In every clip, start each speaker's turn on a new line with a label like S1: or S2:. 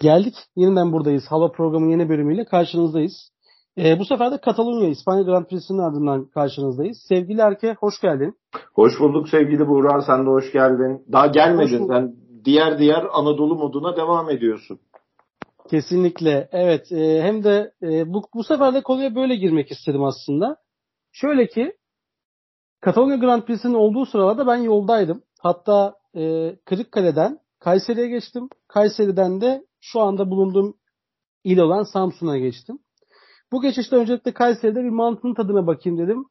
S1: Geldik. Yeniden buradayız. Hava programı yeni bölümüyle karşınızdayız. Ee, bu sefer de Katalunya İspanya Grand Prix'sinin ardından karşınızdayız. Sevgili Erke hoş geldin.
S2: Hoş bulduk sevgili Buğra sen de hoş geldin. Daha gelmedin sen diğer diğer Anadolu moduna devam ediyorsun.
S1: Kesinlikle evet e, hem de e, bu, bu sefer de konuya böyle girmek istedim aslında. Şöyle ki Katalunya Grand Prix'sinin olduğu sırada ben yoldaydım. Hatta e, Kırıkkale'den Kayseri'ye geçtim. Kayseri'den de şu anda bulunduğum il olan Samsun'a geçtim. Bu geçişte öncelikle Kayseri'de bir mantının tadına bakayım dedim.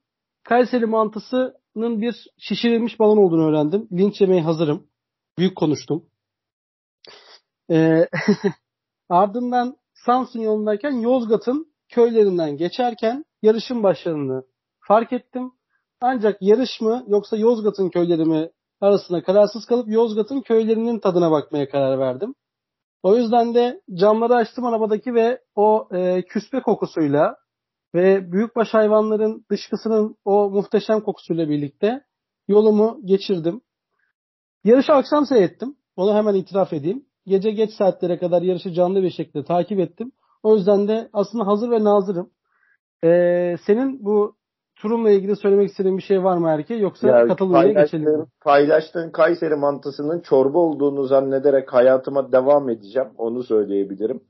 S1: Kayseri mantısının bir şişirilmiş balon olduğunu öğrendim. Linç yemeye hazırım. Büyük konuştum. Ee, ardından Samsun yolundayken Yozgat'ın köylerinden geçerken yarışın başlarını fark ettim. Ancak yarış mı yoksa Yozgat'ın köyleri mi arasında kararsız kalıp Yozgat'ın köylerinin tadına bakmaya karar verdim. O yüzden de camları açtım arabadaki ve o e, küspe kokusuyla ve büyükbaş hayvanların dışkısının o muhteşem kokusuyla birlikte yolumu geçirdim. Yarışı akşam seyrettim. Onu hemen itiraf edeyim. Gece geç saatlere kadar yarışı canlı bir şekilde takip ettim. O yüzden de aslında hazır ve nazırım. Ee, senin bu turumla ilgili söylemek istediğin bir şey var mı Erke? Yoksa ya, Katalonya'ya geçelim?
S2: Paylaştığın Kayseri mantısının çorba olduğunu zannederek hayatıma devam edeceğim. Onu söyleyebilirim.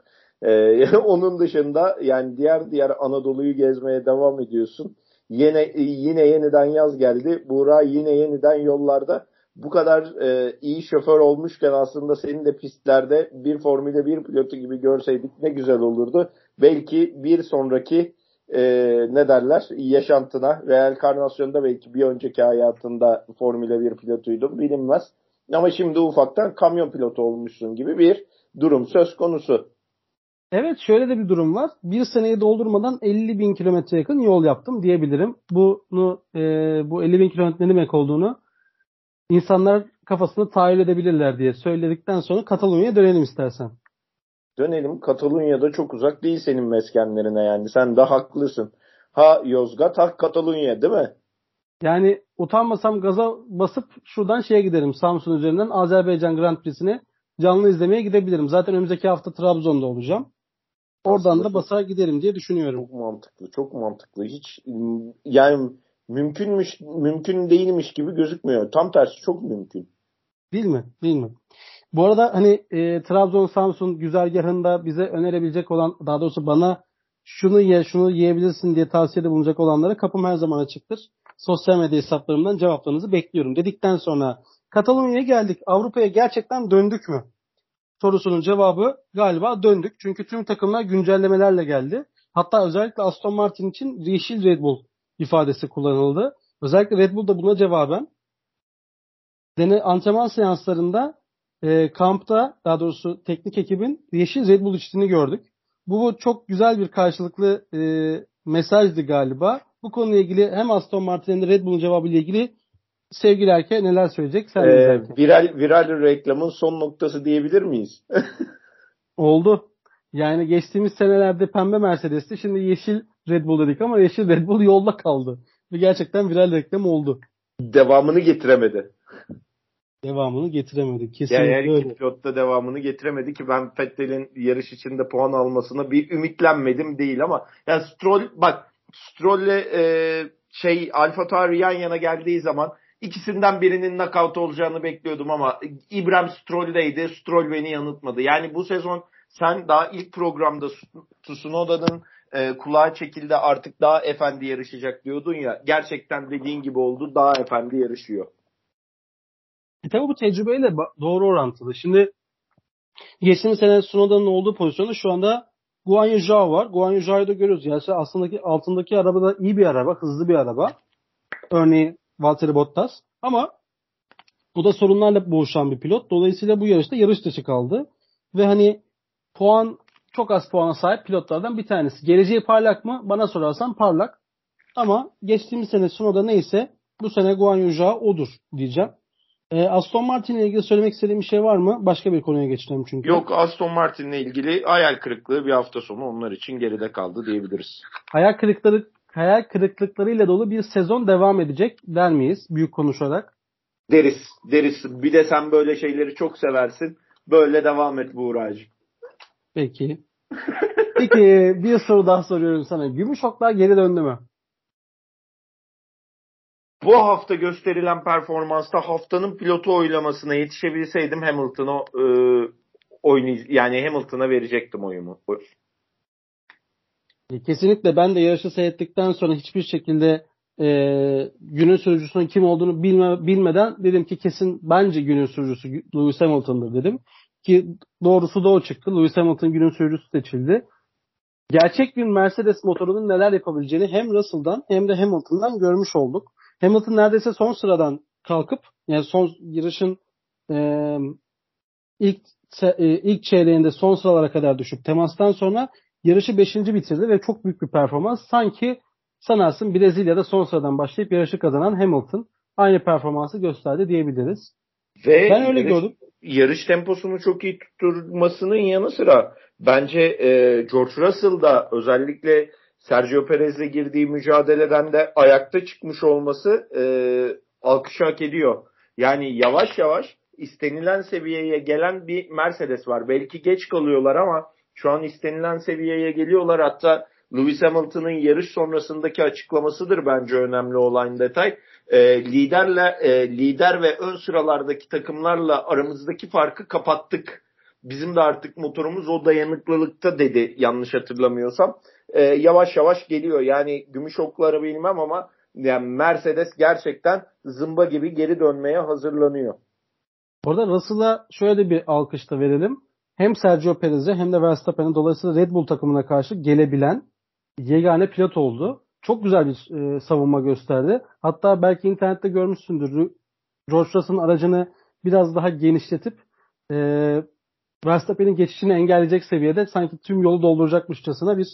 S2: Ee, onun dışında yani diğer diğer Anadolu'yu gezmeye devam ediyorsun. Yine yine yeniden yaz geldi. Buğra yine yeniden yollarda. Bu kadar e, iyi şoför olmuşken aslında senin de pistlerde bir Formula 1 pilotu gibi görseydik ne güzel olurdu. Belki bir sonraki e, ne derler yaşantına Real Karnasyon'da belki bir önceki hayatında Formula 1 pilotuydu bilinmez. Ama şimdi ufaktan kamyon pilotu olmuşsun gibi bir durum söz konusu.
S1: Evet şöyle de bir durum var. Bir seneyi doldurmadan 50 bin kilometre yakın yol yaptım diyebilirim. Bunu e, bu 50 bin kilometre ne demek olduğunu insanlar kafasında tahayyül edebilirler diye söyledikten sonra Katalonya'ya dönelim istersen
S2: dönelim. Katalunya'da çok uzak değil senin meskenlerine yani. Sen de haklısın. Ha Yozgat ha Katalunya değil mi?
S1: Yani utanmasam gaza basıp şuradan şeye giderim. Samsun üzerinden Azerbaycan Grand Prix'sini canlı izlemeye gidebilirim. Zaten önümüzdeki hafta Trabzon'da olacağım. Oradan Aslında da basar giderim diye düşünüyorum.
S2: Çok mantıklı, çok mantıklı. Hiç yani mümkünmüş, mümkün değilmiş gibi gözükmüyor. Tam tersi çok mümkün.
S1: Değil mi? Değil mi? Bu arada hani e, Trabzon Samsun güzergahında bize önerebilecek olan daha doğrusu bana şunu ye şunu yiyebilirsin diye tavsiyede bulunacak olanlara kapım her zaman açıktır. Sosyal medya hesaplarımdan cevaplarınızı bekliyorum. Dedikten sonra Katalonya'ya geldik. Avrupa'ya gerçekten döndük mü? Sorusunun cevabı galiba döndük. Çünkü tüm takımlar güncellemelerle geldi. Hatta özellikle Aston Martin için yeşil Red Bull ifadesi kullanıldı. Özellikle Red Bull da buna cevaben dene antrenman seanslarında e, kampta daha doğrusu teknik ekibin yeşil Red Bull içtiğini gördük. Bu çok güzel bir karşılıklı e, mesajdı galiba. Bu konuyla ilgili hem Aston Martin hem de Red Bull'un cevabıyla ilgili sevgili Erke neler söyleyecek? Sen
S2: ee, viral, viral reklamın son noktası diyebilir miyiz?
S1: Oldu. Yani geçtiğimiz senelerde pembe Mercedes'ti. Şimdi yeşil Red Bull dedik ama yeşil Red Bull yolda kaldı. Ve gerçekten viral reklam oldu.
S2: Devamını getiremedi
S1: devamını getiremedi. Kesinlikle
S2: yani her iki pilotta devamını getiremedi ki ben Vettel'in yarış içinde puan almasına bir ümitlenmedim değil ama yani Stroll bak Stroll'le e, şey Alfa Tauri yan yana geldiği zaman ikisinden birinin knockout olacağını bekliyordum ama İbrahim Stroll'deydi. Stroll beni yanıltmadı. Yani bu sezon sen daha ilk programda Tsunoda'nın e, kulağa çekildi artık daha efendi yarışacak diyordun ya. Gerçekten dediğin gibi oldu. Daha efendi yarışıyor.
S1: E tabi bu tecrübeyle doğru orantılı. Şimdi geçtiğimiz sene Sunoda'nın olduğu pozisyonda şu anda Guan Yu Zhao var. Guan Yu Zhao'yu da görüyoruz. Yani aslında altındaki araba da iyi bir araba, hızlı bir araba. Örneğin Valtteri Bottas. Ama bu da sorunlarla boğuşan bir pilot. Dolayısıyla bu yarışta yarış dışı kaldı. Ve hani puan çok az puana sahip pilotlardan bir tanesi. Geleceği parlak mı? Bana sorarsan parlak. Ama geçtiğimiz sene Sunoda neyse bu sene Guan Yu odur diyeceğim. E, Aston Martin ile ilgili söylemek istediğim bir şey var mı? Başka bir konuya geçelim çünkü.
S2: Yok Aston Martin ile ilgili hayal kırıklığı bir hafta sonu onlar için geride kaldı diyebiliriz.
S1: Hayal kırıklığı hayal kırıklıklarıyla dolu bir sezon devam edecek der miyiz büyük konuşarak?
S2: Deriz, deriz. Bir de sen böyle şeyleri çok seversin. Böyle devam et Buğra'cığım.
S1: Peki. Peki bir soru daha soruyorum sana. Gümüş oklar geri döndü mü?
S2: Bu hafta gösterilen performansta haftanın pilotu oylamasına yetişebilseydim Hamilton'a e, oynay yani Hamilton'a verecektim oyumu.
S1: E, kesinlikle ben de yarışı seyrettikten sonra hiçbir şekilde e, günün sürücüsünün kim olduğunu bilme, bilmeden dedim ki kesin bence günün sürücüsü Lewis Hamilton'dır dedim. Ki doğrusu da o çıktı. Lewis Hamilton günün sürücüsü seçildi. Gerçek bir Mercedes motorunun neler yapabileceğini hem Russell'dan hem de Hamilton'dan görmüş olduk. Hamilton neredeyse son sıradan kalkıp yani son yarışın e, ilk e, ilk çeyreğinde son sıralara kadar düşüp temastan sonra yarışı 5. bitirdi ve çok büyük bir performans. Sanki sanarsın Brezilya'da son sıradan başlayıp yarışı kazanan Hamilton aynı performansı gösterdi diyebiliriz.
S2: Ve ben öyle yarış, gördüm. Yarış temposunu çok iyi tutturmasının yanı sıra bence e, George Russell da özellikle Sergio Perez'le girdiği mücadeleden de ayakta çıkmış olması e, alkış hak ediyor. Yani yavaş yavaş istenilen seviyeye gelen bir Mercedes var. Belki geç kalıyorlar ama şu an istenilen seviyeye geliyorlar. Hatta Lewis Hamilton'ın yarış sonrasındaki açıklamasıdır bence önemli olan detay. E, liderle e, lider ve ön sıralardaki takımlarla aramızdaki farkı kapattık. Bizim de artık motorumuz o dayanıklılıkta dedi yanlış hatırlamıyorsam. E, yavaş yavaş geliyor. Yani gümüş okları bilmem ama yani Mercedes gerçekten zımba gibi geri dönmeye hazırlanıyor.
S1: Orada Russell'a şöyle bir alkış da verelim. Hem Sergio Perez'e hem de Verstappen'e dolayısıyla Red Bull takımına karşı gelebilen yegane pilot oldu. Çok güzel bir e, savunma gösterdi. Hatta belki internette görmüşsündür. George Russell'ın aracını biraz daha genişletip e, Verstappen'in geçişini engelleyecek seviyede sanki tüm yolu dolduracakmışçasına bir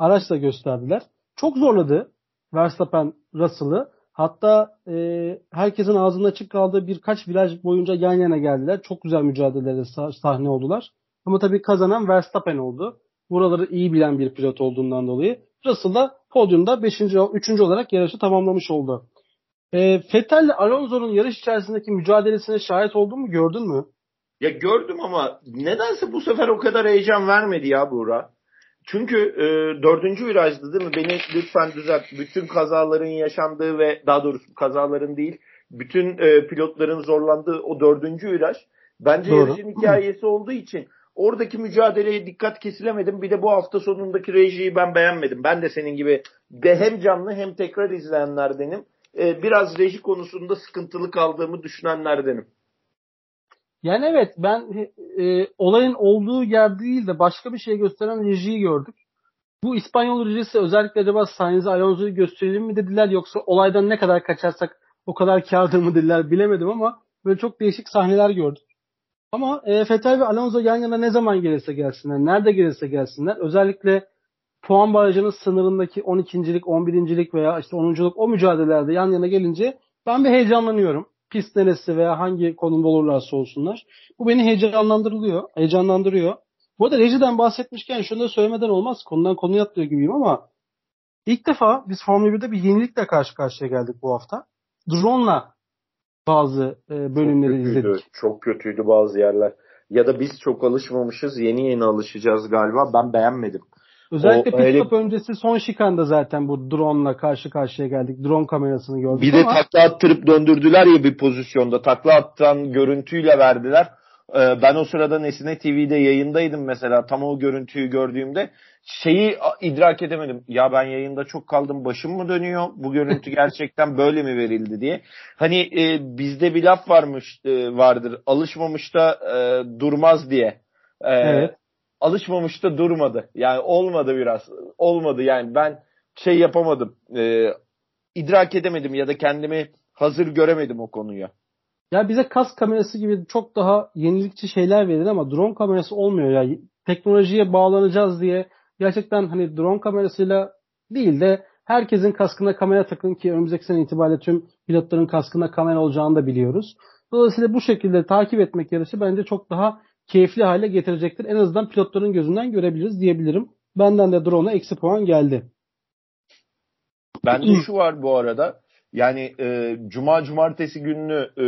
S1: araçla gösterdiler. Çok zorladı Verstappen Russell'ı. Hatta e, herkesin ağzında açık kaldığı birkaç viraj boyunca yan yana geldiler. Çok güzel mücadelelere sahne oldular. Ama tabii kazanan Verstappen oldu. Buraları iyi bilen bir pilot olduğundan dolayı. Russell da podyumda 5. 3. olarak yarışı tamamlamış oldu. E, Vettel ile Alonso'nun yarış içerisindeki mücadelesine şahit oldun mu gördün mü?
S2: Ya gördüm ama nedense bu sefer o kadar heyecan vermedi ya Buğra. Çünkü e, dördüncü virajdı değil mi? Beni lütfen düzelt. Bütün kazaların yaşandığı ve daha doğrusu kazaların değil, bütün e, pilotların zorlandığı o dördüncü viraj bence Doğru. yarışın hikayesi olduğu için oradaki mücadeleye dikkat kesilemedim. Bir de bu hafta sonundaki rejiyi ben beğenmedim. Ben de senin gibi de hem canlı hem tekrar izleyenlerdenim. E, biraz reji konusunda sıkıntılı kaldığımı düşünenlerdenim.
S1: Yani evet ben e, olayın olduğu yer değil de başka bir şey gösteren rejiyi gördük. Bu İspanyol rejisi özellikle acaba Sainz Alonso'yu gösterelim mi dediler yoksa olaydan ne kadar kaçarsak o kadar kârdır mı dediler bilemedim ama böyle çok değişik sahneler gördük. Ama e, Vettel ve Alonso yan yana ne zaman gelirse gelsinler, nerede gelirse gelsinler özellikle puan barajının sınırındaki 12.lik, 11.lik veya işte 10.luk o mücadelelerde yan yana gelince ben bir heyecanlanıyorum pist neresi veya hangi konumda olurlarsa olsunlar. Bu beni heyecanlandırılıyor, heyecanlandırıyor. Bu arada rejiden bahsetmişken şunu da söylemeden olmaz. Konudan konuya atlıyor gibiyim ama ilk defa biz Formula 1'de bir yenilikle karşı karşıya geldik bu hafta. Drone'la bazı e, bölümleri
S2: çok kötüydü,
S1: izledik.
S2: Çok kötüydü bazı yerler. Ya da biz çok alışmamışız. Yeni yeni alışacağız galiba. Ben beğenmedim.
S1: Özellikle pit stop öyle... öncesi son şikanda zaten bu drone'la karşı karşıya geldik. Drone kamerasını gördük
S2: Bir ama... de takla attırıp döndürdüler ya bir pozisyonda. Takla attan görüntüyle verdiler. Ee, ben o sırada Nesine TV'de yayındaydım mesela. Tam o görüntüyü gördüğümde şeyi idrak edemedim. Ya ben yayında çok kaldım başım mı dönüyor? Bu görüntü gerçekten böyle mi verildi diye. Hani e, bizde bir laf varmış e, vardır. Alışmamış da e, durmaz diye. E, evet alışmamış da durmadı. Yani olmadı biraz. Olmadı yani ben şey yapamadım. E, idrak edemedim ya da kendimi hazır göremedim o konuya.
S1: Ya bize kas kamerası gibi çok daha yenilikçi şeyler verin ama drone kamerası olmuyor ya. Teknolojiye bağlanacağız diye gerçekten hani drone kamerasıyla değil de herkesin kaskına kamera takın ki önümüzdeki sene itibariyle tüm pilotların kaskına kamera olacağını da biliyoruz. Dolayısıyla bu şekilde takip etmek yarışı bence çok daha keyifli hale getirecektir. En azından pilotların gözünden görebiliriz diyebilirim. Benden de drone'a eksi puan geldi.
S2: Bende şu var bu arada. Yani e, cuma cumartesi gününü e,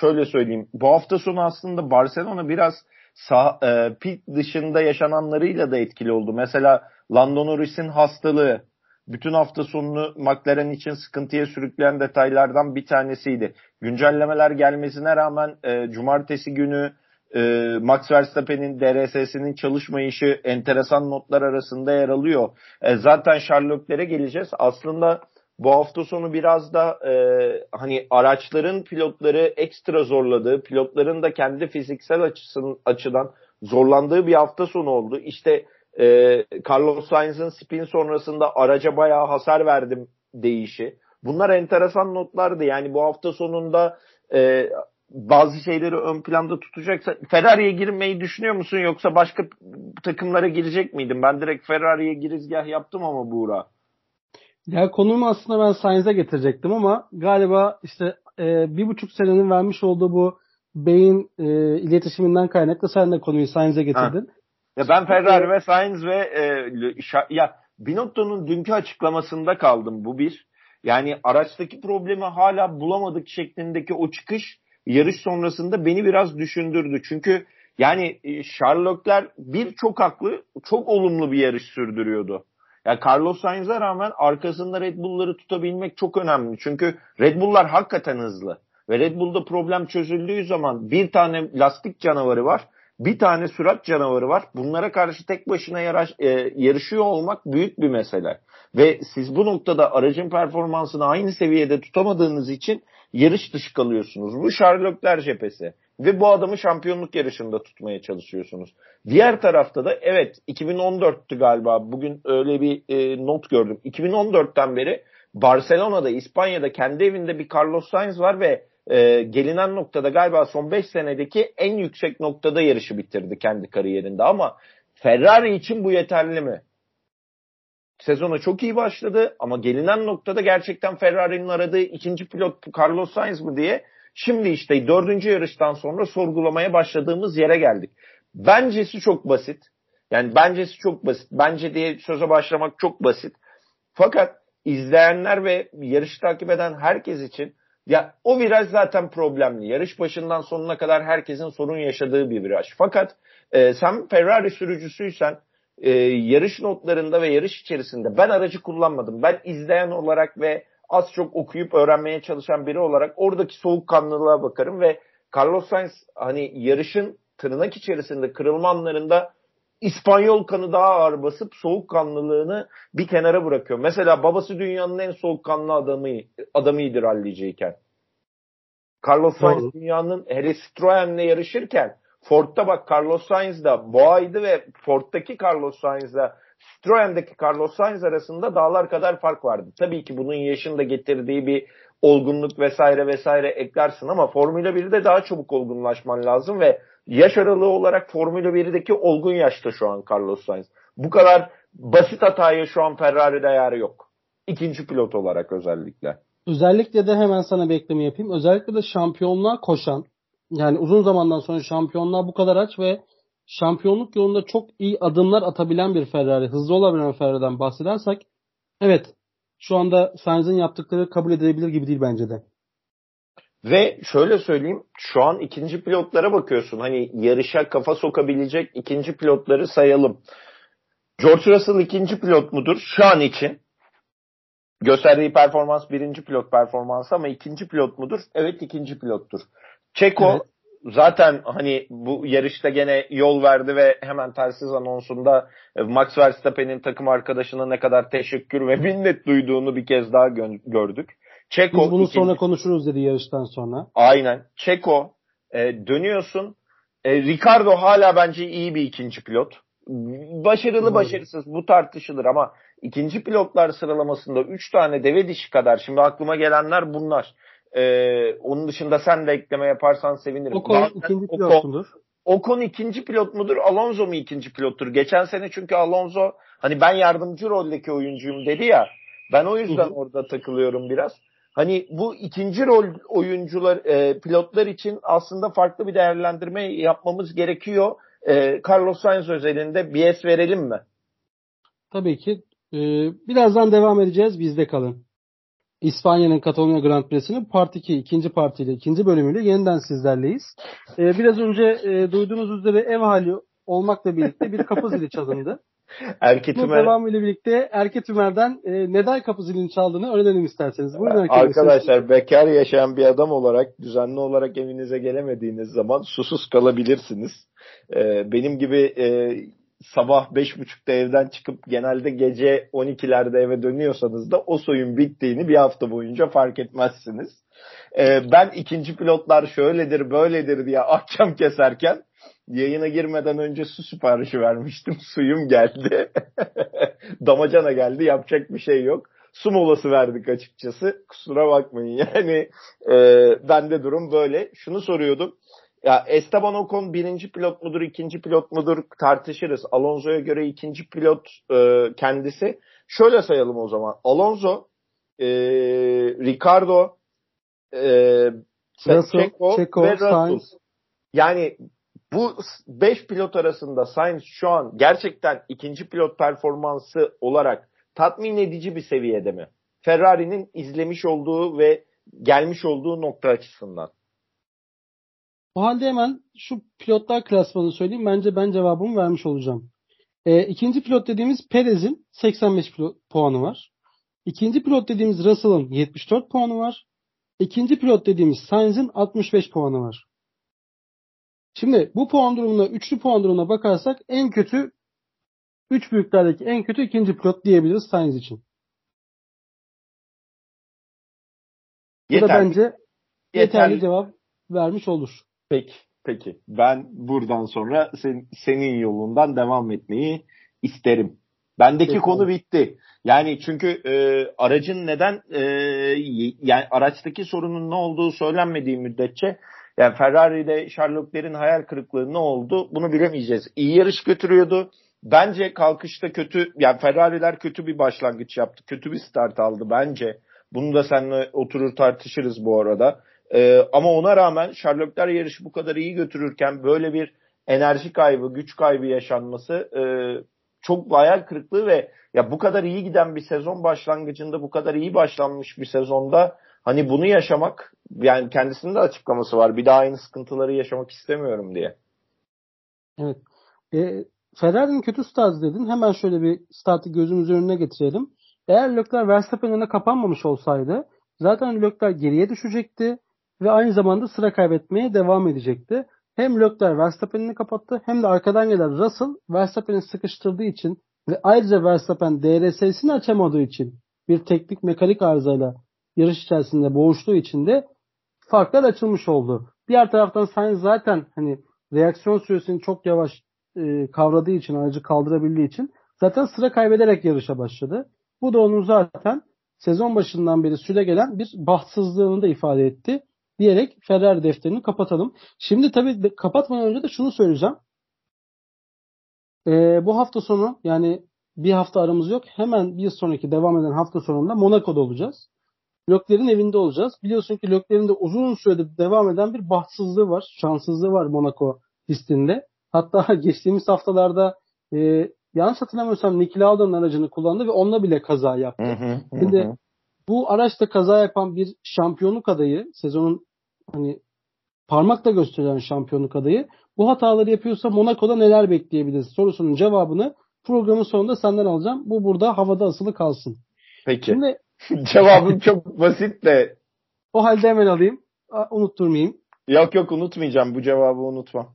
S2: şöyle söyleyeyim. Bu hafta sonu aslında Barcelona biraz sah e, pit dışında yaşananlarıyla da etkili oldu. Mesela Lando Norris'in hastalığı bütün hafta sonunu McLaren için sıkıntıya sürükleyen detaylardan bir tanesiydi. Güncellemeler gelmesine rağmen e, cumartesi günü e, Max Verstappen'in DRS'sinin çalışmayışı enteresan notlar arasında yer alıyor. E, zaten Sherlock'lere geleceğiz. Aslında bu hafta sonu biraz da e, hani araçların pilotları ekstra zorladığı, pilotların da kendi fiziksel açısın, açıdan zorlandığı bir hafta sonu oldu. İşte e, Carlos Sainz'ın spin sonrasında araca bayağı hasar verdim deyişi. Bunlar enteresan notlardı. Yani bu hafta sonunda e, bazı şeyleri ön planda tutacaksa Ferrari'ye girmeyi düşünüyor musun yoksa başka takımlara girecek miydin? Ben direkt Ferrari'ye girizgah yaptım ama Buğra.
S1: Ya konumu aslında ben Sainz'e getirecektim ama galiba işte e, bir buçuk senenin vermiş olduğu bu beyin e, iletişiminden kaynaklı sen de konuyu Sainz'e getirdin. Ha.
S2: Ya ben Ferrari ve Sainz ve e, ya Binotto'nun dünkü açıklamasında kaldım bu bir. Yani araçtaki problemi hala bulamadık şeklindeki o çıkış yarış sonrasında beni biraz düşündürdü. Çünkü yani e, Sherlockler bir çok haklı, çok olumlu bir yarış sürdürüyordu. Yani Carlos Sainz'e rağmen arkasında Red Bull'ları tutabilmek çok önemli. Çünkü Red Bull'lar hakikaten hızlı. Ve Red Bull'da problem çözüldüğü zaman bir tane lastik canavarı var. Bir tane sürat canavarı var. Bunlara karşı tek başına yaraş, e, yarışıyor olmak büyük bir mesele. Ve siz bu noktada aracın performansını aynı seviyede tutamadığınız için yarış dışı kalıyorsunuz. Bu Sherlockler cephesi. Ve bu adamı şampiyonluk yarışında tutmaya çalışıyorsunuz. Diğer tarafta da evet 2014'tü galiba. Bugün öyle bir e, not gördüm. 2014'ten beri Barcelona'da, İspanya'da kendi evinde bir Carlos Sainz var ve e, gelinen noktada galiba son 5 senedeki en yüksek noktada yarışı bitirdi kendi kariyerinde. Ama Ferrari için bu yeterli mi? Sezona çok iyi başladı ama gelinen noktada gerçekten Ferrari'nin aradığı ikinci pilot Carlos Sainz mı diye şimdi işte dördüncü yarıştan sonra sorgulamaya başladığımız yere geldik. Bencesi çok basit. Yani bencesi çok basit. Bence diye söze başlamak çok basit. Fakat izleyenler ve yarış takip eden herkes için ya o viraj zaten problemli. Yarış başından sonuna kadar herkesin sorun yaşadığı bir viraj. Fakat e, sen Ferrari sürücüsüysen e, yarış notlarında ve yarış içerisinde ben aracı kullanmadım. Ben izleyen olarak ve az çok okuyup öğrenmeye çalışan biri olarak oradaki soğukkanlılığa bakarım ve Carlos Sainz hani yarışın tırnak içerisinde kırılma anlarında İspanyol kanı daha ağır basıp soğukkanlılığını bir kenara bırakıyor. Mesela babası dünyanın en soğukkanlı adamı adamıydı rallyciyken. Carlos Sainz dünyanın hele Citroen'le yarışırken Ford'da bak Carlos Sainz da boğaydı ve Ford'daki Carlos Sainz'la Citroen'deki Carlos Sainz arasında dağlar kadar fark vardı. Tabii ki bunun yaşında getirdiği bir olgunluk vesaire vesaire eklersin ama Formula 1'de daha çabuk olgunlaşman lazım ve yaş aralığı olarak Formula 1'deki olgun yaşta şu an Carlos Sainz. Bu kadar basit hataya şu an Ferrari'de yer yok. İkinci pilot olarak özellikle.
S1: Özellikle de hemen sana bir ekleme yapayım. Özellikle de şampiyonluğa koşan yani uzun zamandan sonra şampiyonluğa bu kadar aç ve şampiyonluk yolunda çok iyi adımlar atabilen bir Ferrari, hızlı olabilen Ferrari'den bahsedersek evet şu anda Sainz'in yaptıkları kabul edilebilir gibi değil bence de.
S2: Ve şöyle söyleyeyim şu an ikinci pilotlara bakıyorsun. Hani yarışa kafa sokabilecek ikinci pilotları sayalım. George Russell ikinci pilot mudur? Şu an için. Gösterdiği performans birinci pilot performansı ama ikinci pilot mudur? Evet ikinci pilottur. Çeko evet. zaten hani bu yarışta gene yol verdi ve hemen telsiz anonsunda e, Max Verstappen'in takım arkadaşına ne kadar teşekkür ve minnet duyduğunu bir kez daha gö- gördük.
S1: Çeko Biz bunu ikinci... sonra konuşuruz dedi yarıştan sonra.
S2: Aynen. Çeko e, dönüyorsun. E, Ricardo hala bence iyi bir ikinci pilot. Başarılı başarısız bu tartışılır ama ikinci pilotlar sıralamasında 3 tane deve dişi kadar şimdi aklıma gelenler bunlar. Ee, onun dışında sen de ekleme yaparsan sevinirim.
S1: Ocon Zaten ikinci pilot mudur?
S2: Ocon ikinci pilot mudur? Alonso mu ikinci pilottur? Geçen sene çünkü Alonso hani ben yardımcı roldeki oyuncuyum dedi ya. Ben o yüzden Hı-hı. orada takılıyorum biraz. Hani bu ikinci rol oyuncular, e, pilotlar için aslında farklı bir değerlendirme yapmamız gerekiyor. E, Carlos Sainz özelinde BS verelim mi?
S1: Tabii ki. Ee, birazdan devam edeceğiz. Bizde kalın. İspanya'nın Katalonya Grand Prix'sinin Part 2, ikinci partiyle, ikinci bölümüyle yeniden sizlerleyiz. Ee, biraz önce e, duyduğunuz üzere ev hali olmakla birlikte bir kapı zili çalındı.
S2: Erke
S1: Bu
S2: Tümer,
S1: devamıyla birlikte Erke Tümer'den e, neden kapı zilini çaldığını öğrenelim isterseniz. Buyurun Erke
S2: arkadaşlar bekar yaşayan bir adam olarak düzenli olarak evinize gelemediğiniz zaman susuz kalabilirsiniz. Ee, benim gibi e, sabah 5.30'da evden çıkıp genelde gece 12'lerde eve dönüyorsanız da o soyun bittiğini bir hafta boyunca fark etmezsiniz. Ee, ben ikinci pilotlar şöyledir böyledir diye akşam keserken yayına girmeden önce su siparişi vermiştim. Suyum geldi. Damacana geldi. Yapacak bir şey yok. Su molası verdik açıkçası. Kusura bakmayın. Yani e, bende durum böyle. Şunu soruyordum. Ya Esteban Ocon birinci pilot mudur, ikinci pilot mudur tartışırız. Alonso'ya göre ikinci pilot e, kendisi. Şöyle sayalım o zaman. Alonso, e, Ricardo, e,
S1: Russell,
S2: Checo,
S1: Checo,
S2: ve Russell.
S1: Sainz.
S2: Yani bu 5 pilot arasında Sainz şu an gerçekten ikinci pilot performansı olarak tatmin edici bir seviyede mi? Ferrari'nin izlemiş olduğu ve gelmiş olduğu nokta açısından.
S1: O halde hemen şu pilotlar klasmanını söyleyeyim. Bence ben cevabımı vermiş olacağım. E, ikinci pilot dediğimiz Perez'in 85 pilot, puanı var. İkinci pilot dediğimiz Russell'ın 74 puanı var. İkinci pilot dediğimiz Sainz'in 65 puanı var. Şimdi bu puan durumuna, üçlü puan durumuna bakarsak en kötü üç büyüklerdeki en kötü ikinci pilot diyebiliriz Sainz için. Bu da
S2: Yeterli.
S1: bence yeterli,
S2: Yeterli.
S1: cevap vermiş olur.
S2: Peki, peki. Ben buradan sonra sen, senin yolundan devam etmeyi isterim. Bendeki
S1: Peki.
S2: konu bitti. Yani çünkü e, aracın neden e, yani araçtaki sorunun ne olduğu söylenmediği müddetçe yani Ferrari'de Sherlock'lerin hayal kırıklığı ne oldu bunu bilemeyeceğiz. İyi yarış götürüyordu. Bence kalkışta kötü yani Ferrari'ler kötü bir başlangıç yaptı. Kötü bir start aldı bence. Bunu da seninle oturur tartışırız bu arada. Ee, ama ona rağmen Sherlockler yarışı bu kadar iyi götürürken böyle bir enerji kaybı, güç kaybı yaşanması e, çok hayal kırıklığı ve ya bu kadar iyi giden bir sezon başlangıcında bu kadar iyi başlanmış bir sezonda hani bunu yaşamak yani kendisinin de açıklaması var. Bir daha aynı sıkıntıları yaşamak istemiyorum diye.
S1: Evet. E, Ferrari'nin kötü startı dedin. Hemen şöyle bir startı gözümüz önüne getirelim. Eğer Leclerc Verstappen önüne kapanmamış olsaydı zaten Leclerc geriye düşecekti ve aynı zamanda sıra kaybetmeye devam edecekti. Hem Leclerc Verstappen'i kapattı hem de arkadan gelen Russell Verstappen'i sıkıştırdığı için ve ayrıca Verstappen DRS'sini açamadığı için bir teknik mekanik arızayla yarış içerisinde boğuştuğu için de farklar açılmış oldu. Diğer taraftan Sainz zaten hani reaksiyon süresini çok yavaş e, kavradığı için, aracı kaldırabildiği için zaten sıra kaybederek yarışa başladı. Bu da onun zaten sezon başından beri süre gelen bir bahtsızlığını da ifade etti diyerek Ferrari defterini kapatalım. Şimdi tabii de- kapatmadan önce de şunu söyleyeceğim. Ee, bu hafta sonu yani bir hafta aramız yok. Hemen bir sonraki devam eden hafta sonunda Monaco'da olacağız. Lökler'in evinde olacağız. Biliyorsun ki Lökler'in de uzun süredir devam eden bir bahtsızlığı var, şanssızlığı var Monaco pistinde. Hatta geçtiğimiz haftalarda e, yanlış hatırlamıyorsam Niki Lauda'nın aracını kullandı ve onunla bile kaza yaptı. Şimdi bu araçta kaza yapan bir şampiyonluk adayı, sezonun hani parmakla gösterilen şampiyonluk adayı bu hataları yapıyorsa Monaco'da neler bekleyebiliriz sorusunun cevabını programın sonunda senden alacağım. Bu burada havada asılı kalsın.
S2: Peki.
S1: Şimdi
S2: Cevabım çok basit de
S1: o halde hemen alayım. Unutturmayayım.
S2: yok yok unutmayacağım. Bu cevabı unutma.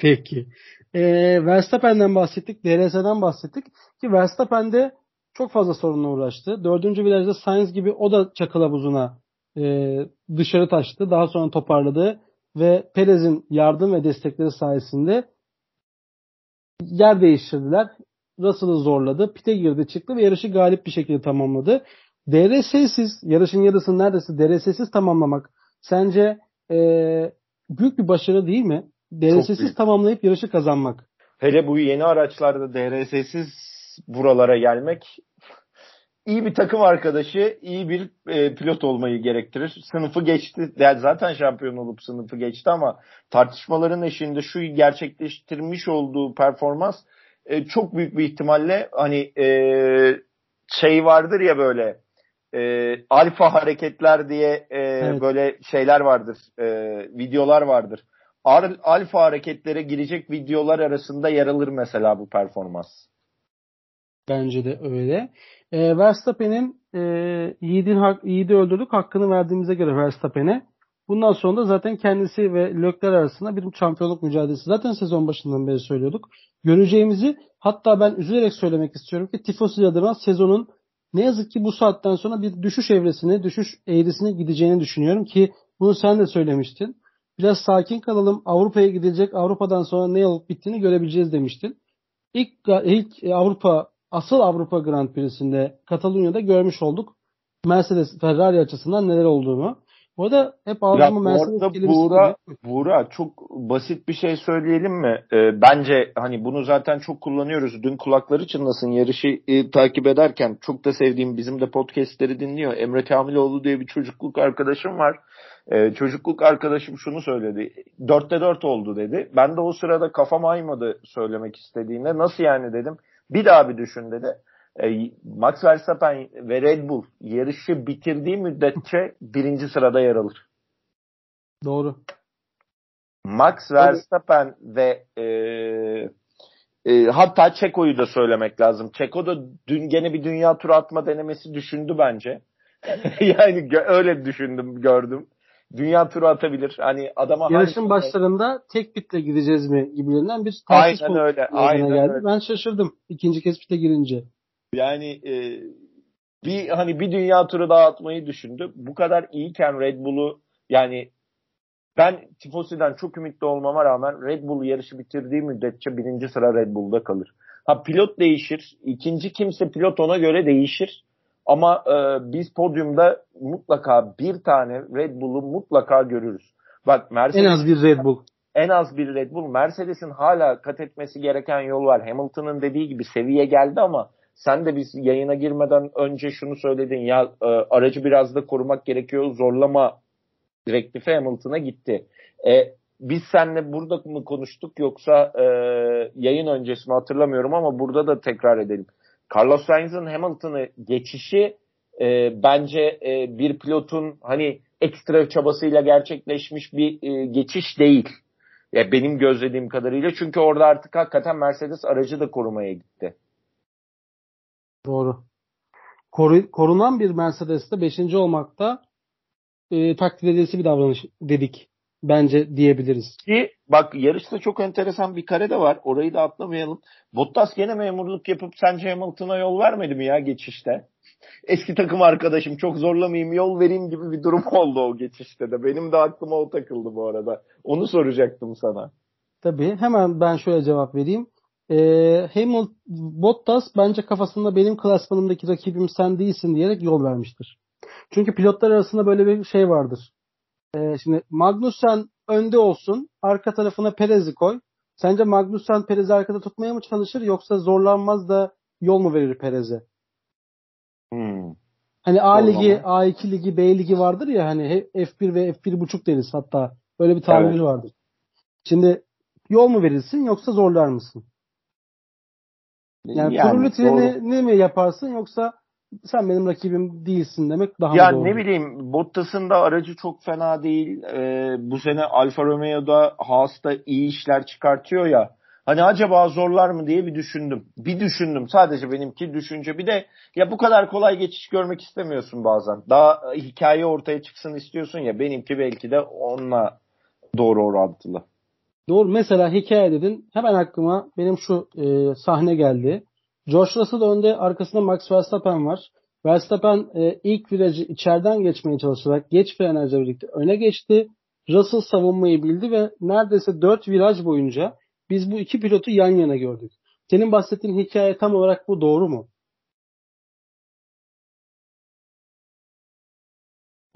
S1: Peki. Ee, Verstappen'den bahsettik. DRS'den bahsettik. Ki Verstappen'de çok fazla sorunla uğraştı. Dördüncü virajda Sainz gibi o da çakıl havuzuna e, dışarı taştı. Daha sonra toparladı ve Perez'in yardım ve destekleri sayesinde yer değiştirdiler. Russell'ı zorladı. Pite girdi çıktı ve yarışı galip bir şekilde tamamladı. DRS'siz, yarışın yarısını neredeyse DRS'siz tamamlamak sence e, büyük bir başarı değil mi? DRS'siz tamamlayıp yarışı kazanmak.
S2: Hele bu yeni araçlarda DRS'siz buralara gelmek iyi bir takım arkadaşı, iyi bir e, pilot olmayı gerektirir. Sınıfı geçti. Yani zaten şampiyon olup sınıfı geçti ama tartışmaların eşiğinde şu gerçekleştirmiş olduğu performans e, çok büyük bir ihtimalle hani e, şey vardır ya böyle e, alfa hareketler diye e, evet. böyle şeyler vardır. E, videolar vardır. Al, alfa hareketlere girecek videolar arasında yer alır mesela bu performans.
S1: Bence de öyle. E, Verstappen'in e, Yiğit'i öldürdük hakkını verdiğimize göre Verstappen'e bundan sonra da zaten kendisi ve Lökler arasında bir şampiyonluk mücadelesi zaten sezon başından beri söylüyorduk. Göreceğimizi hatta ben üzülerek söylemek istiyorum ki Tifosi adına sezonun ne yazık ki bu saatten sonra bir düşüş evresine, düşüş eğrisine gideceğini düşünüyorum ki bunu sen de söylemiştin. Biraz sakin kalalım. Avrupa'ya gidecek. Avrupa'dan sonra ne olup bittiğini görebileceğiz demiştin. İlk, ilk Avrupa asıl Avrupa Grand Prix'sinde Katalunya'da görmüş olduk. Mercedes Ferrari açısından neler olduğunu. Bu da hep ağzıma Mercedes kelimesi
S2: Buğra, Buğra çok basit bir şey söyleyelim mi? Ee, bence hani bunu zaten çok kullanıyoruz. Dün kulakları çınlasın yarışı e, takip ederken çok da sevdiğim bizim de podcastleri dinliyor. Emre Kamiloğlu diye bir çocukluk arkadaşım var. Ee, çocukluk arkadaşım şunu söyledi. Dörtte dört oldu dedi. Ben de o sırada kafam aymadı söylemek istediğinde. Nasıl yani dedim. Bir daha bir düşün dedi. E, Max Verstappen ve Red Bull yarışı bitirdiği müddetçe birinci sırada yer alır.
S1: Doğru.
S2: Max Verstappen ve e, e, hatta Çeko'yu da söylemek lazım. Çeko da dün gene bir dünya turu atma denemesi düşündü bence. yani öyle düşündüm, gördüm. Dünya turu atabilir. Hani adama
S1: yarışın başlarında tek pitle gideceğiz mi gibilerinden bir
S2: tahsis Aynen öyle. Aynen geldi. öyle.
S1: Ben şaşırdım ikinci kez pite girince.
S2: Yani e, bir hani bir dünya turu daha atmayı düşündü. Bu kadar iyiken Red Bull'u yani ben Tifosi'den çok ümitli olmama rağmen Red Bull yarışı bitirdiği müddetçe birinci sıra Red Bull'da kalır. Ha pilot değişir. ikinci kimse pilot ona göre değişir. Ama e, biz podyumda mutlaka bir tane Red Bull'u mutlaka görürüz. Bak
S1: Mercedes en az bir Red Bull.
S2: En az bir Red Bull. Mercedes'in hala kat etmesi gereken yol var. Hamilton'ın dediği gibi seviye geldi ama sen de biz yayına girmeden önce şunu söyledin ya e, aracı biraz da korumak gerekiyor zorlama direktifi Hamilton'a gitti. E, biz seninle burada mı konuştuk yoksa e, yayın öncesi mi hatırlamıyorum ama burada da tekrar edelim. Carlos Sainz'ın Hamilton'ı geçişi e, bence e, bir pilotun hani ekstra çabasıyla gerçekleşmiş bir e, geçiş değil. Ya benim gözlediğim kadarıyla çünkü orada artık hakikaten Mercedes aracı da korumaya gitti.
S1: Doğru. Koru, korunan bir Mercedes'te 5. olmakta e, takdir edilisi bir davranış dedik. Bence diyebiliriz.
S2: Ki bak yarışta çok enteresan bir kare de var. Orayı da atlamayalım. Bottas gene memurluk yapıp sence Hamilton'a yol vermedi mi ya geçişte? Eski takım arkadaşım çok zorlamayayım yol vereyim gibi bir durum oldu o geçişte de. Benim de aklıma o takıldı bu arada. Onu soracaktım sana.
S1: Tabii hemen ben şöyle cevap vereyim e, Hamilton Bottas bence kafasında benim klasmanımdaki rakibim sen değilsin diyerek yol vermiştir. Çünkü pilotlar arasında böyle bir şey vardır. E, şimdi Magnussen önde olsun, arka tarafına Perez'i koy. Sence Magnussen Perez'i arkada tutmaya mı çalışır yoksa zorlanmaz da yol mu verir Perez'e?
S2: Hmm.
S1: Hani A ligi, A2 ligi, B ligi vardır ya hani F1 ve F1.5 deriz hatta. Böyle bir tabir evet. vardır. Şimdi yol mu verirsin yoksa zorlar mısın? Yani, yani turlu treni mi yaparsın yoksa sen benim rakibim değilsin demek daha
S2: ya
S1: doğru.
S2: ne bileyim Bottas'ın da aracı çok fena değil. Ee, bu sene Alfa Romeo'da Haas'ta iyi işler çıkartıyor ya. Hani acaba zorlar mı diye bir düşündüm. Bir düşündüm. Sadece benimki düşünce. Bir de ya bu kadar kolay geçiş görmek istemiyorsun bazen. Daha hikaye ortaya çıksın istiyorsun ya. Benimki belki de onunla doğru orantılı.
S1: Doğru. Mesela hikaye dedin. Hemen aklıma benim şu e, sahne geldi. George Russell önde arkasında Max Verstappen var. Verstappen e, ilk virajı içeriden geçmeye çalışarak geç frenajla birlikte öne geçti. Russell savunmayı bildi ve neredeyse 4 viraj boyunca biz bu iki pilotu yan yana gördük. Senin bahsettiğin hikaye tam olarak bu doğru mu?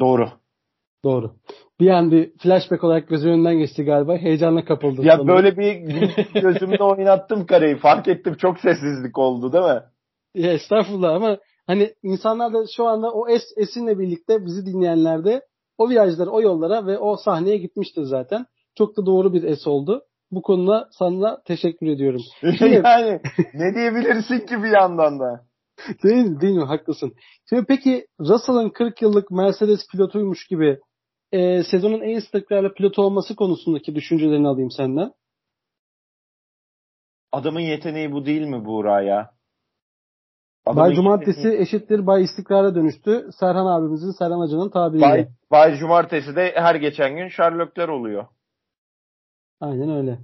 S2: Doğru.
S1: Doğru. Bir an bir flashback olarak gözümün önünden geçti galiba. Heyecanla kapıldım.
S2: Ya sonra. böyle bir gözümde oynattım kareyi. Fark ettim çok sessizlik oldu değil mi?
S1: Ya estağfurullah ama hani insanlar da şu anda o es, esinle birlikte bizi dinleyenler de o virajlara, o yollara ve o sahneye gitmiştir zaten. Çok da doğru bir es oldu. Bu konuda sana teşekkür ediyorum.
S2: Şimdi, yani ne diyebilirsin ki bir yandan da?
S1: değil, değil mi? Haklısın. Şimdi peki Russell'ın 40 yıllık Mercedes pilotuymuş gibi e, sezonun en istikrarlı pilotu olması konusundaki düşüncelerini alayım senden.
S2: Adamın yeteneği bu değil mi Buğra ya?
S1: Adamın Bay Cumartesi yeteneği... eşittir Bay istikrara dönüştü. Serhan abimizin, Serhan Hoca'nın tabiriyle.
S2: Bay, Bay Cumartesi de her geçen gün Sherlockler oluyor.
S1: Aynen öyle.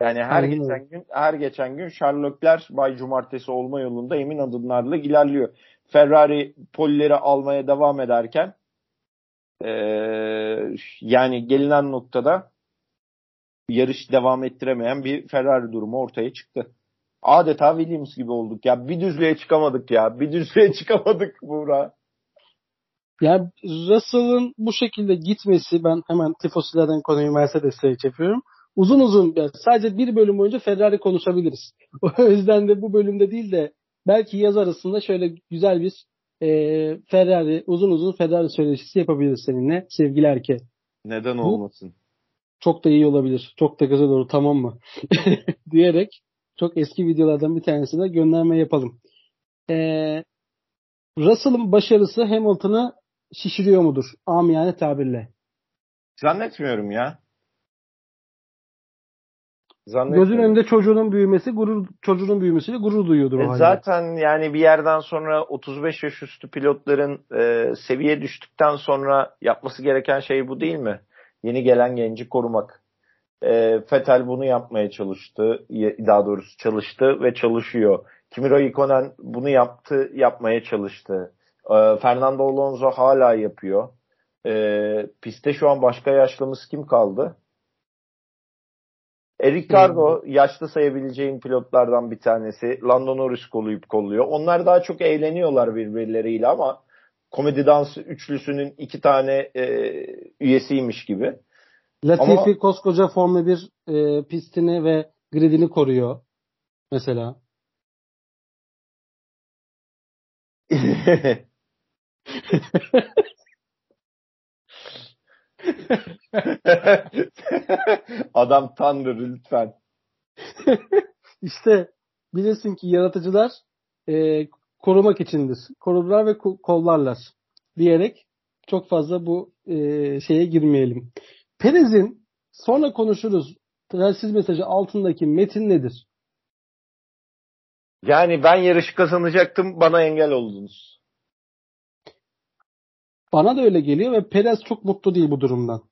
S2: Yani her Aynen geçen öyle. gün her geçen gün Sherlockler Bay Cumartesi olma yolunda emin adımlarla ilerliyor. Ferrari polleri almaya devam ederken ee, yani gelinen noktada yarış devam ettiremeyen bir Ferrari durumu ortaya çıktı. Adeta Williams gibi olduk ya. Bir düzlüğe çıkamadık ya. Bir düzlüğe çıkamadık Buğra.
S1: Ya Russell'ın bu şekilde gitmesi ben hemen tifosilerden konuyu Mercedes'e çekiyorum. Uzun uzun yani sadece bir bölüm boyunca Ferrari konuşabiliriz. O yüzden de bu bölümde değil de belki yaz arasında şöyle güzel bir e, Ferrari uzun uzun Ferrari söyleşisi yapabiliriz seninle sevgili Erke.
S2: Neden olmasın?
S1: Çok da iyi olabilir. Çok da güzel olur tamam mı? diyerek çok eski videolardan bir tanesine gönderme yapalım. Ee, Russell'ın başarısı Hamilton'ı şişiriyor mudur? Amiyane tabirle.
S2: Zannetmiyorum ya.
S1: Gözün önünde çocuğunun büyümesi, gurur çocuğunun büyümesiyle gurur duyuyordur e
S2: o Zaten yani bir yerden sonra 35 yaş üstü pilotların e, seviye düştükten sonra yapması gereken şey bu değil mi? Yeni gelen genci korumak. E, Fetel bunu yapmaya çalıştı. Daha doğrusu çalıştı ve çalışıyor. Kimi Raikkonen bunu yaptı, yapmaya çalıştı. E, Fernando Alonso hala yapıyor. E, pistte şu an başka yaşlımız kim kaldı? Eric Cargo hmm. yaşlı sayabileceğin pilotlardan bir tanesi. Lando Norris koluyup kolluyor. Onlar daha çok eğleniyorlar birbirleriyle ama komedi dans üçlüsünün iki tane e, üyesiymiş gibi.
S1: Latifi ama... koskoca Formula 1 e, pistini ve gridini koruyor. Mesela.
S2: Adam tanrı lütfen.
S1: İşte bilirsin ki yaratıcılar e, korumak içindir. Korurlar ve kollarlar diyerek çok fazla bu e, şeye girmeyelim. Perez'in sonra konuşuruz telsiz mesajı altındaki metin nedir?
S2: Yani ben yarışı kazanacaktım bana engel oldunuz.
S1: Bana da öyle geliyor ve Perez çok mutlu değil bu durumdan.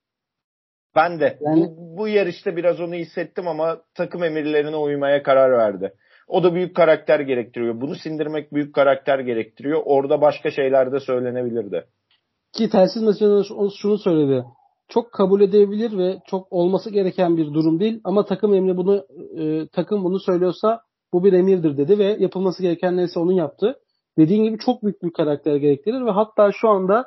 S2: Ben de. Yani... Bu, bu yarışta biraz onu hissettim ama takım emirlerine uymaya karar verdi. O da büyük karakter gerektiriyor. Bunu sindirmek büyük karakter gerektiriyor. Orada başka şeyler de söylenebilirdi.
S1: Ki telsiz mesela şunu söyledi. Çok kabul edebilir ve çok olması gereken bir durum değil ama takım emri bunu e, takım bunu söylüyorsa bu bir emirdir dedi ve yapılması gereken neyse onun yaptı. Dediğin gibi çok büyük bir karakter gerektirir ve hatta şu anda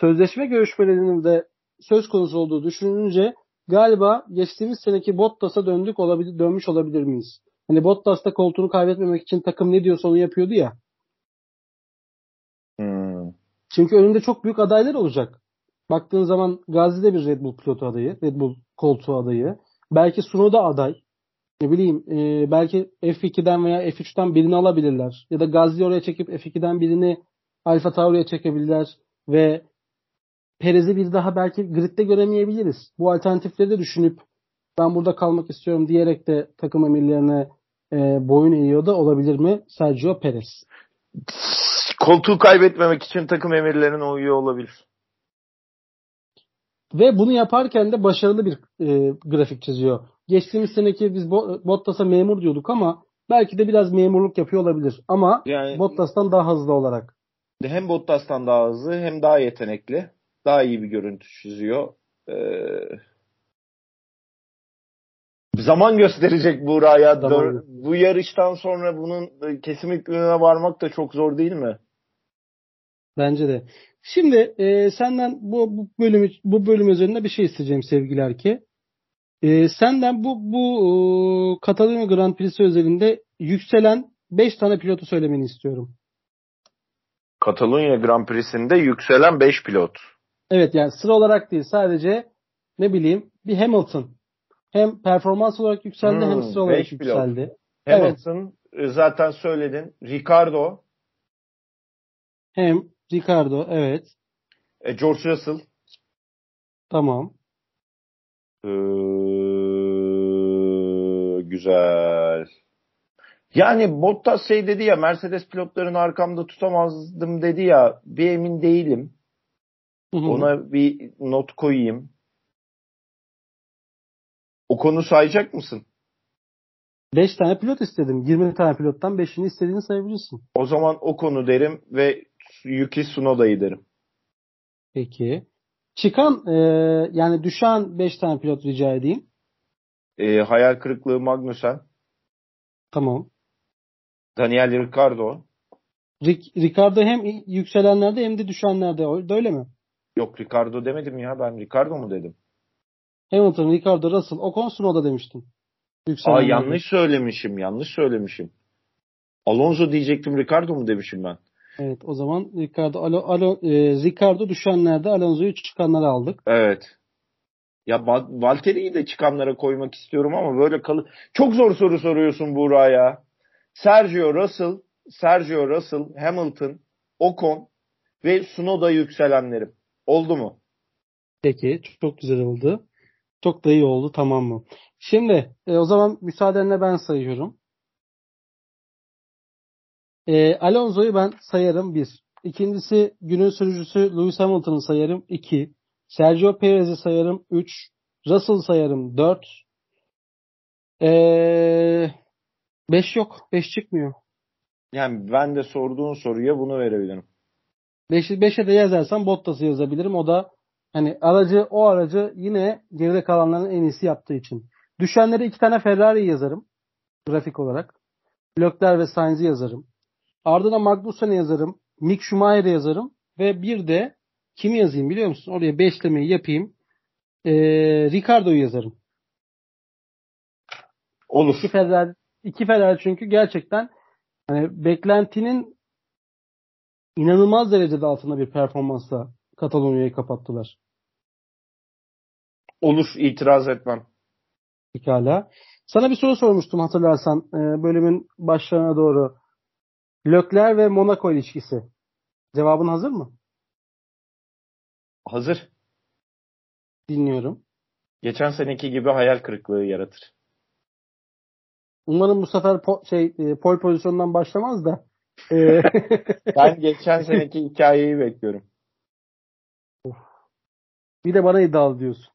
S1: sözleşme görüşmelerinin de söz konusu olduğu düşünülünce galiba geçtiğimiz seneki Bottas'a döndük olabilir, dönmüş olabilir miyiz? Hani Bottas da koltuğunu kaybetmemek için takım ne diyorsa onu yapıyordu ya.
S2: Hmm.
S1: Çünkü önünde çok büyük adaylar olacak. Baktığın zaman Gazi de bir Red Bull pilotu adayı, Red Bull koltuğu adayı. Belki Sunoda aday. Ne bileyim e, belki F2'den veya F3'ten birini alabilirler. Ya da Gazi oraya çekip F2'den birini Alfa Tauri'ye çekebilirler ve Perez'i bir daha belki gridde göremeyebiliriz. Bu alternatifleri de düşünüp ben burada kalmak istiyorum diyerek de takım emirlerine e, boyun eğiyor da olabilir mi Sergio Perez?
S2: Koltuğu kaybetmemek için takım emirlerine uyuyor olabilir.
S1: Ve bunu yaparken de başarılı bir e, grafik çiziyor. Geçtiğimiz seneki biz Bottas'a memur diyorduk ama belki de biraz memurluk yapıyor olabilir. Ama yani, Bottas'tan daha hızlı olarak.
S2: Hem Bottas'tan daha hızlı hem daha yetenekli daha iyi bir görüntü çiziyor. Ee, zaman gösterecek Buğra'ya. Bu yarıştan sonra bunun kesim hükmüne varmak da çok zor değil mi?
S1: Bence de. Şimdi e, senden bu, bu bölüm bu bölüm üzerinde bir şey isteyeceğim sevgili ki. E, senden bu bu e, Katalonya Grand Prix'si özelinde yükselen 5 tane pilotu söylemeni istiyorum.
S2: Katalonya Grand Prix'sinde yükselen 5 pilot.
S1: Evet yani sıra olarak değil sadece ne bileyim bir Hamilton. Hem performans olarak yükseldi hmm, hem sıra olarak yükseldi.
S2: Hamilton evet. zaten söyledin. Ricardo
S1: Hem Ricardo evet.
S2: E, George Russell.
S1: Tamam.
S2: Ee, güzel. Yani Bottas şey dedi ya Mercedes pilotlarını arkamda tutamazdım dedi ya bir emin değilim.
S1: Hı hı.
S2: Ona bir not koyayım. O konu sayacak mısın?
S1: 5 tane pilot istedim. 20 tane pilottan 5'ini istediğini sayabilirsin.
S2: O zaman o konu derim ve Yuki Tsunoda'yı derim.
S1: Peki. Çıkan e, yani düşen 5 tane pilot rica edeyim.
S2: Ee, hayal kırıklığı Magnussen,
S1: Tamam.
S2: Daniel Ricciardo.
S1: Ric- Ricardo hem yükselenlerde hem de düşenlerde. Öyle mi?
S2: Yok Ricardo demedim ya ben Ricardo mu dedim?
S1: Hamilton, Ricardo, Russell, Ocon, Tsunoda demiştim.
S2: Aa
S1: Yükselenlerde.
S2: yanlış söylemişim, yanlış söylemişim. Alonso diyecektim Ricardo mu demişim ben?
S1: Evet o zaman Ricardo, Alo, Alo, e, Ricardo düşenlerde Alonso'yu çıkanları aldık.
S2: Evet. Ya Valtteri'yi de çıkanlara koymak istiyorum ama böyle kalı. Çok zor soru soruyorsun Buğra ya. Sergio Russell, Sergio Russell, Hamilton, Ocon ve Tsunoda yükselenlerim. Oldu mu?
S1: Peki çok güzel oldu. Çok da iyi oldu tamam mı? Şimdi e, o zaman müsaadenle ben sayıyorum. E, Alonso'yu ben sayarım 1. İkincisi günün sürücüsü Lewis Hamilton'ı sayarım 2. Sergio Perez'i sayarım 3. Russell sayarım 4. 5 yok. 5 çıkmıyor.
S2: Yani ben de sorduğun soruya bunu verebilirim.
S1: 5'e 5'e de yazarsam Bottas'ı yazabilirim. O da hani aracı o aracı yine geride kalanların en iyisi yaptığı için. Düşenlere iki tane Ferrari yazarım. Grafik olarak. Leclerc ve Sainz'i yazarım. Ardından Magnussen'i yazarım. Mick Schumacher'i yazarım. Ve bir de kimi yazayım biliyor musun? Oraya beşlemeyi yapayım. Ee, Ricardo'yu yazarım.
S2: Olur.
S1: İki Ferrari, iki Ferrari çünkü gerçekten hani beklentinin inanılmaz derecede altında bir performansla Katalonya'yı kapattılar.
S2: Olur itiraz etmem.
S1: Pekala. Sana bir soru sormuştum hatırlarsan e, bölümün başlarına doğru. Leclerc ve Monaco ilişkisi. Cevabın hazır mı?
S2: Hazır.
S1: Dinliyorum.
S2: Geçen seneki gibi hayal kırıklığı yaratır.
S1: Umarım bu sefer po- şey e, pole pozisyondan başlamaz da. E,
S2: Ben geçen seneki hikayeyi bekliyorum.
S1: bir de bana iddialı diyorsun.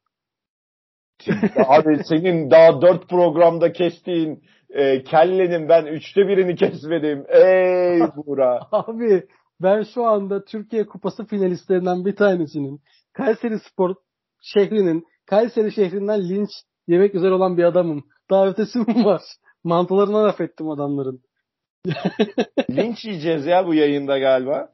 S2: Abi senin daha dört programda kestiğin e, kellenin ben üçte birini kesmedim. Ey Buğra.
S1: Abi ben şu anda Türkiye Kupası finalistlerinden bir tanesinin Kayseri Spor şehrinin Kayseri şehrinden linç yemek üzere olan bir adamım. Daha ötesi mi var? Mantılarına laf ettim adamların.
S2: Linç yiyeceğiz ya bu yayında galiba.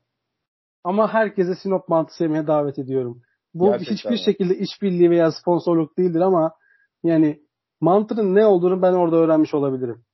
S1: Ama herkese Sinop mantısı yemeye davet ediyorum. Bu
S2: Gerçekten
S1: hiçbir
S2: mi?
S1: şekilde işbirliği veya sponsorluk değildir ama yani mantının ne olduğunu ben orada öğrenmiş olabilirim.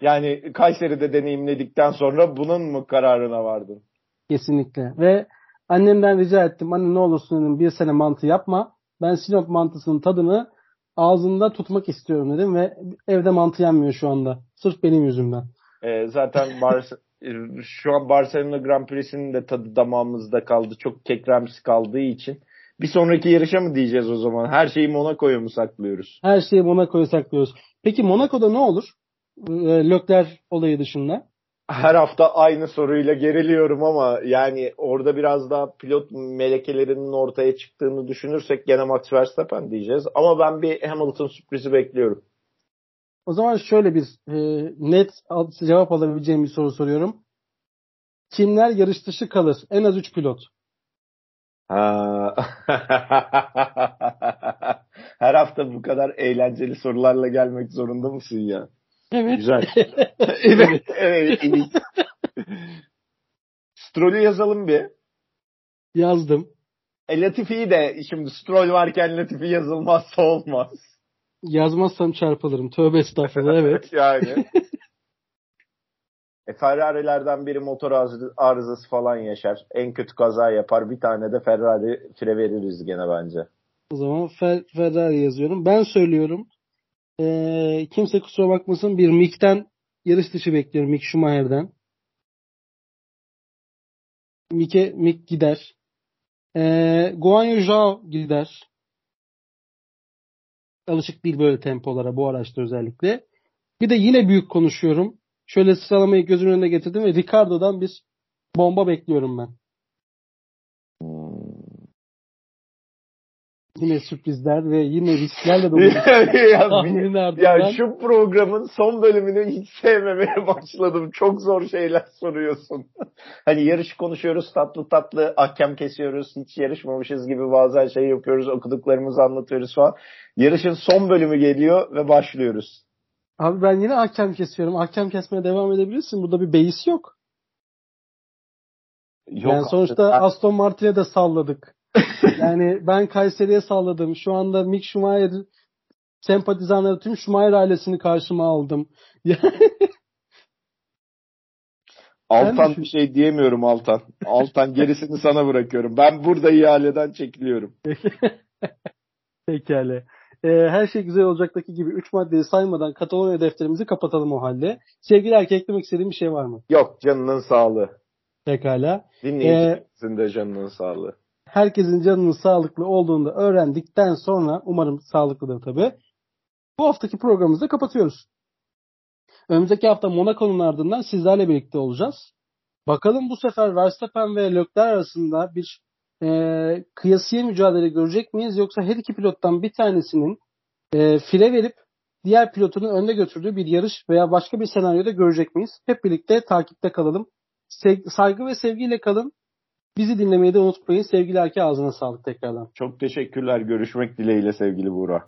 S2: Yani Kayseri'de deneyimledikten sonra bunun mu kararına vardın?
S1: Kesinlikle. Ve annemden rica ettim. Anne ne olursun dedim bir sene mantı yapma. Ben Sinop mantısının tadını ağzımda tutmak istiyorum dedim ve evde mantı yenmiyor şu anda. Sırf benim yüzümden.
S2: E, zaten Bar- e, şu an Barcelona Grand Prix'sinin de tadı damağımızda kaldı. Çok kekremsi kaldığı için. Bir sonraki yarışa mı diyeceğiz o zaman? Her şeyi Monaco'ya mı saklıyoruz?
S1: Her şeyi Monaco'ya saklıyoruz. Peki Monaco'da ne olur? Ee, Lökler olayı dışında.
S2: her hafta aynı soruyla geriliyorum ama yani orada biraz daha pilot melekelerinin ortaya çıktığını düşünürsek gene Max Verstappen diyeceğiz. Ama ben bir Hamilton sürprizi bekliyorum.
S1: O zaman şöyle bir e, net cevap alabileceğim bir soru soruyorum. Kimler yarış dışı kalır? En az 3 pilot.
S2: Ha. her hafta bu kadar eğlenceli sorularla gelmek zorunda mısın ya?
S1: Evet.
S2: Güzel.
S1: evet.
S2: evet. iyi. Stroll'ü yazalım bir.
S1: Yazdım.
S2: E, Latifi'yi de şimdi Stroll varken Latifi yazılmazsa olmaz.
S1: Yazmazsam çarpılırım. Tövbe estağfurullah evet.
S2: yani. E Ferrari'lerden biri motor arız- arızası falan yaşar. En kötü kaza yapar. Bir tane de Ferrari fire veririz gene bence.
S1: O zaman Fer- Ferrari yazıyorum. Ben söylüyorum. Ee, kimse kusura bakmasın bir Mick'ten yarış dışı bekliyorum. Mick Schumacher'den. Mike, Mik gider. Ee, Guanyu Zhao gider. Alışık değil böyle tempolara bu araçta özellikle. Bir de yine büyük konuşuyorum. Şöyle sıralamayı gözümün önüne getirdim ve Ricardo'dan bir bomba bekliyorum ben. Yine sürprizler ve yine risklerle dolu.
S2: ya, ya şu programın son bölümünü hiç sevmemeye başladım. Çok zor şeyler soruyorsun. hani yarış konuşuyoruz tatlı tatlı ahkam kesiyoruz. Hiç yarışmamışız gibi bazen şey yapıyoruz. Okuduklarımızı anlatıyoruz falan. Yarışın son bölümü geliyor ve başlıyoruz.
S1: Abi ben yine ahkam kesiyorum. Ahkam kesmeye devam edebilirsin. Burada bir beis yok. Yok yani sonuçta artık. Aston Martin'e de salladık. yani ben Kayseri'ye salladım. Şu anda Mick Schumacher sempatizanları tüm Schumacher ailesini karşıma aldım.
S2: Altan bir şey diyemiyorum Altan. Altan gerisini sana bırakıyorum. Ben burada ihaleden çekiliyorum.
S1: Pekala. Ee, her şey güzel olacaktaki gibi 3 maddeyi saymadan Katalonya defterimizi kapatalım o halde. Sevgili erkek eklemek istediğin bir şey var mı?
S2: Yok canının sağlığı.
S1: Pekala.
S2: Dinleyicimizin ee, de canının sağlığı.
S1: Herkesin canının sağlıklı olduğunu da öğrendikten sonra umarım sağlıklıdır tabii. Bu haftaki programımızı kapatıyoruz. Önümüzdeki hafta Monaco'nun ardından sizlerle birlikte olacağız. Bakalım bu sefer Verstappen ve Leclerc arasında bir e, kıyasıya mücadele görecek miyiz? Yoksa her iki pilottan bir tanesinin e, file verip diğer pilotunun önde götürdüğü bir yarış veya başka bir senaryoda görecek miyiz? Hep birlikte takipte kalalım. Saygı ve sevgiyle kalın. Bizi dinlemeyi de unutmayın. Sevgili Erke ağzına sağlık tekrardan.
S2: Çok teşekkürler. Görüşmek dileğiyle sevgili Buğra.